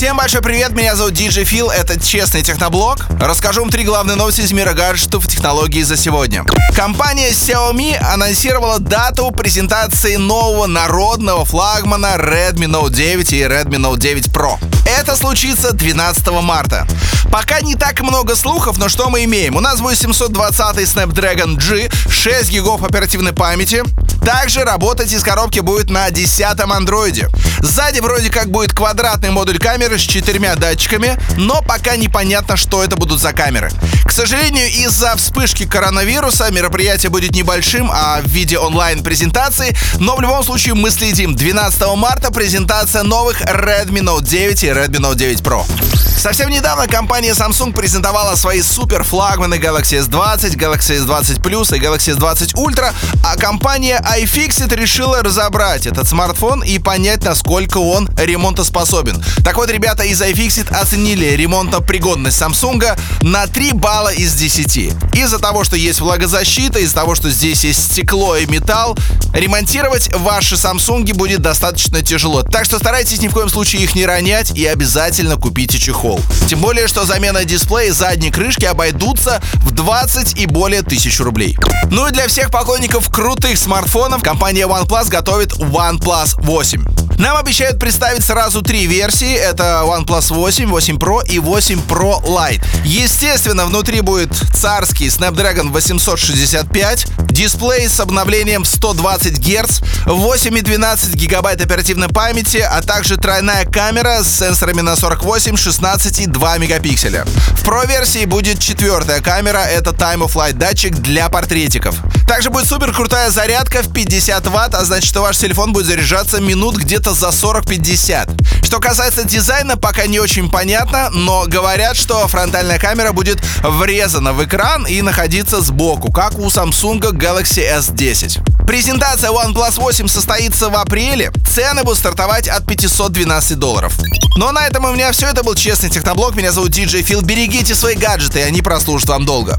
Всем большой привет, меня зовут DJ Фил, это Честный Техноблог. Расскажу вам три главные новости из мира гаджетов и технологий за сегодня. Компания Xiaomi анонсировала дату презентации нового народного флагмана Redmi Note 9 и Redmi Note 9 Pro. Это случится 12 марта. Пока не так много слухов, но что мы имеем? У нас будет 720 Snapdragon G, 6 гигов оперативной памяти. Также работать из коробки будет на 10 андроиде. Сзади вроде как будет квадратный модуль камеры с четырьмя датчиками, но пока непонятно, что это будут за камеры. К сожалению, из-за вспышки коронавируса мероприятие будет небольшим, а в виде онлайн-презентации, но в любом случае мы следим. 12 марта презентация новых Redmi Note 9 и Redmi Note 9 Pro. Совсем недавно компания Samsung презентовала свои супер флагманы Galaxy S20, Galaxy S20 Plus и Galaxy S20 Ultra, а компания iFixit решила разобрать этот смартфон и понять, насколько он ремонтоспособен. Так вот, ребята из iFixit оценили ремонтопригодность Samsung на 3 балла из 10. Из-за того, что есть влагозащита, из-за того, что здесь есть стекло и металл, ремонтировать ваши Samsung будет достаточно тяжело. Так что старайтесь ни в коем случае их не ронять и обязательно купите чехол чехол. Тем более, что замена дисплея задней крышки обойдутся в 20 и более тысяч рублей. Ну и для всех поклонников крутых смартфонов компания OnePlus готовит OnePlus 8. Нам обещают представить сразу три версии. Это OnePlus 8, 8 Pro и 8 Pro Lite. Естественно, внутри будет царский Snapdragon 865, дисплей с обновлением 120 Гц, 8 и 12 гигабайт оперативной памяти, а также тройная камера с сенсорами на 48, 16 и 2 мегапикселя. В Pro-версии будет четвертая камера, это Time of Flight датчик для портретиков. Также будет супер крутая зарядка в 50 ватт, а значит, что ваш телефон будет заряжаться минут где-то где-то за 40-50. Что касается дизайна, пока не очень понятно, но говорят, что фронтальная камера будет врезана в экран и находиться сбоку, как у Samsung Galaxy S10. Презентация OnePlus 8 состоится в апреле. Цены будут стартовать от 512 долларов. Ну а на этом у меня все. Это был Честный Техноблог. Меня зовут DJ Фил. Берегите свои гаджеты, они прослужат вам долго.